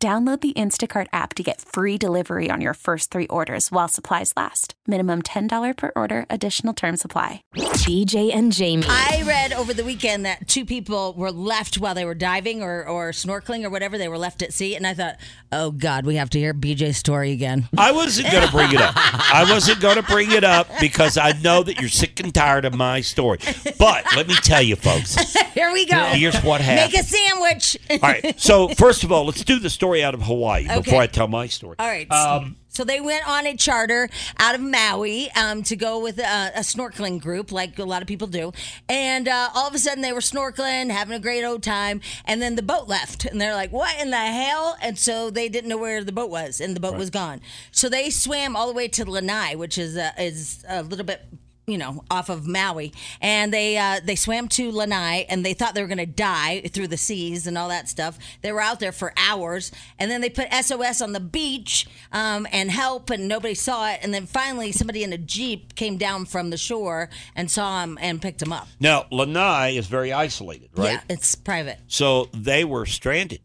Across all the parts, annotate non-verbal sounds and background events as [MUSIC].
Download the Instacart app to get free delivery on your first three orders while supplies last. Minimum $10 per order, additional term supply. BJ and Jamie. I read over the weekend that two people were left while they were diving or, or snorkeling or whatever. They were left at sea. And I thought, oh, God, we have to hear BJ's story again. I wasn't going to bring it up. I wasn't going to bring it up because I know that you're sick and tired of my story. But let me tell you, folks. [LAUGHS] Here we go. Here's what happened. Make a sandwich. All right. So first of all, let's do the story out of Hawaii Okay. before I tell my story. All right. Um, so they went on a charter out of Maui um, to go with a, a snorkeling group, like a lot of people do. And uh, all of a sudden, they were snorkeling, having a great old time, and then the boat left, and they're like, "What in the hell?" And so they didn't know where the boat was, and the boat was gone. So they swam all the way to Lanai, which is uh, is a little bit you know, off of Maui, and they uh, they swam to Lanai, and they thought they were going to die through the seas and all that stuff. They were out there for hours, and then they put SOS on the beach um, and help, and nobody saw it. And then finally, somebody in a jeep came down from the shore and saw him and picked him up. now, Lanai is very isolated, right? Yeah, it's private. So they were stranded,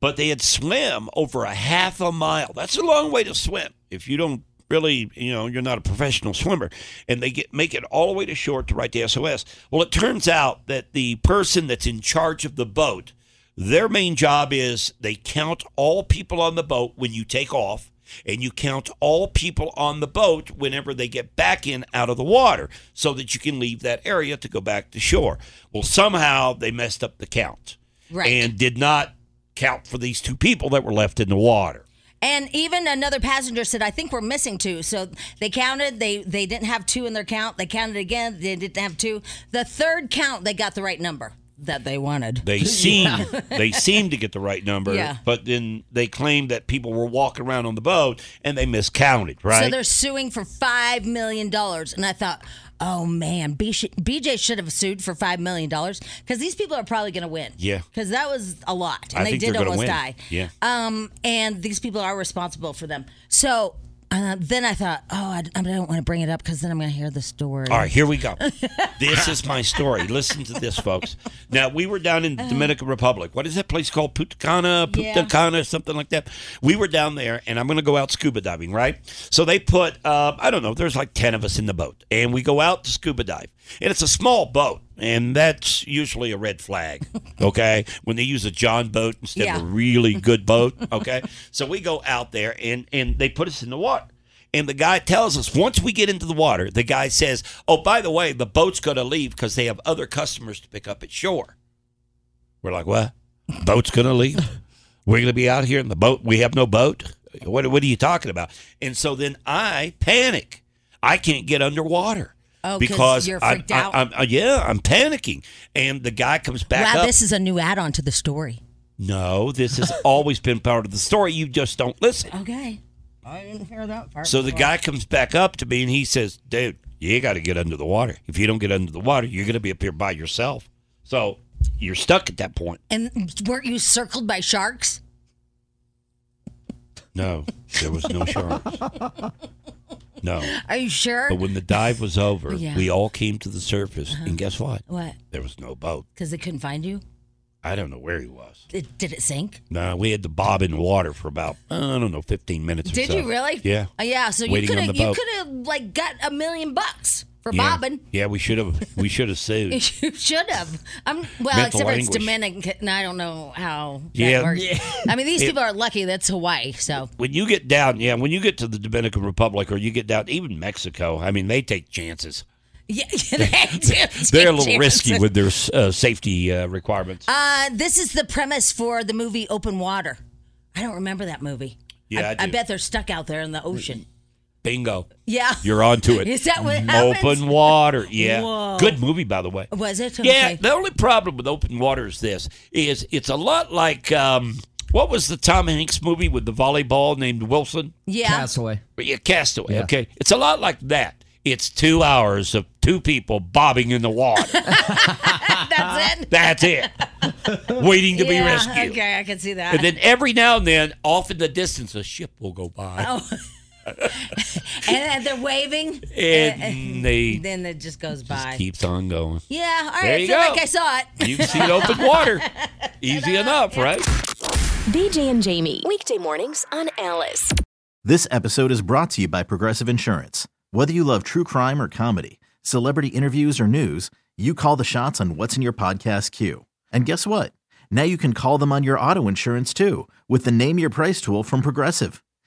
but they had swam over a half a mile. That's a long way to swim if you don't really, you know, you're not a professional swimmer. And they get make it all the way to shore to write the SOS. Well, it turns out that the person that's in charge of the boat, their main job is they count all people on the boat when you take off. And you count all people on the boat whenever they get back in out of the water so that you can leave that area to go back to shore. Well, somehow they messed up the count Right. and did not count for these two people that were left in the water. And even another passenger said, "I think we're missing two. So they counted. They they didn't have two in their count. They counted again. They didn't have two. The third count, they got the right number that they wanted. They [LAUGHS] seemed they seemed to get the right number, Yeah. but then they claimed that people were walking around on the boat and they miscounted, right? So they're suing for five million dollars, and I thought, oh man, BJ should have sued for five million dollars because these people are probably going to win. Yeah. because that was a lot, and I they did almost die. Yeah. Um, and these people are responsible for them. So. Uh, then I thought, oh, I, I don't want to bring it up because then I'm going to hear the story. All right, here we go. [LAUGHS] this is my story. Listen to this, folks. Now we were down in the Dominican Republic. What is that place called? Punta Cana, Punta Yeah. Something like that. We were down there, and I'm going to go out scuba diving. Right. So they put, uh, I don't know, there's like ten of us in the boat, and we go out to scuba dive, and it's a small boat. And that's usually a red flag, [LAUGHS] okay? when they use a John boat instead Yeah. of a really good [LAUGHS] boat, okay? so we go out there and and they put us in the water. And the guy tells us once we get into the water, the guy says, "Oh, by the way, the boat's going to leave because they have other customers to pick up at shore." We're like, "What? Boat's going to leave? [LAUGHS] We're going to be out here in the boat? We have no boat? What? What are you talking about?" And so then I panic. I can't get underwater. Oh, 'cause because you're I'm- freaked out? I'm, I'm- yeah, I'm panicking, and the guy comes back wow, up. this is a new add-on to the story. no, this has [LAUGHS] always been part of the story. You just don't listen. Okay, I didn't hear that part. So the guy comes back up to me and he says, "Dude, you got to get under the water. If you don't get under the water, you're going to be up here by yourself. So you're stuck at that point." and weren't you circled by sharks? No, there was no sharks. [LAUGHS] No. Are you sure? But when the dive was over, [LAUGHS] Yeah. we all came to the surface, and guess what? What? There was no boat. Because they couldn't find you? I don't know where he was. Did, did it sink? No, we had to bob in the water for about I don't know, 15 minutes. or Did so. you really? Yeah. Uh, yeah. So you Waiting could on have you boat. could have like got a million bucks for Yeah. bobbing. Yeah, we should have. We should have sued. [LAUGHS] You should have. I'm well, Mental except for it's. Dominican. and I don't know how. That Yeah. works. Yeah. I mean, these people are lucky. That's Hawaii. So when you get down, yeah, when you get to the Dominican Republic or you get down, even Mexico, I mean, they take chances. [LAUGHS] yeah, they do [LAUGHS] They're a take little risky with their uh, safety uh, requirements. Uh, this is the premise for the movie Open Water. I don't remember that movie. Yeah, I I, do. bet they're stuck out there in the ocean. Bingo. Yeah. You're on to it. [LAUGHS] Is that what happens? Open water. Yeah. Whoa. Good movie, by the way. Was it? Yeah. The only problem with open water is this: is it's a lot like um, What was the Tom Hanks movie with the volleyball named Wilson? Yeah. Castaway. Yeah, Castaway. Yeah. Okay, it's a lot like that. It's two hours of two people bobbing in the water. [LAUGHS] That's it. That's it. Waiting to be rescued. Okay, I can see that. And then every now and then, off in the distance, a ship will go by. Oh. [LAUGHS] [LAUGHS] and then they're waving. And uh, uh, they then it just goes by. keeps on going. yeah, all right. There I feel go. like I saw it. [LAUGHS] You've seen open water. [LAUGHS] Easy enough, right? BJ and Jamie. Weekday mornings on Alice. This episode is brought to you by Progressive Insurance. Whether you love true crime or comedy, celebrity interviews or news, you call the shots on what's in your podcast queue. And guess what? Now you can call them on your auto insurance too with the Name Your Price tool from Progressive.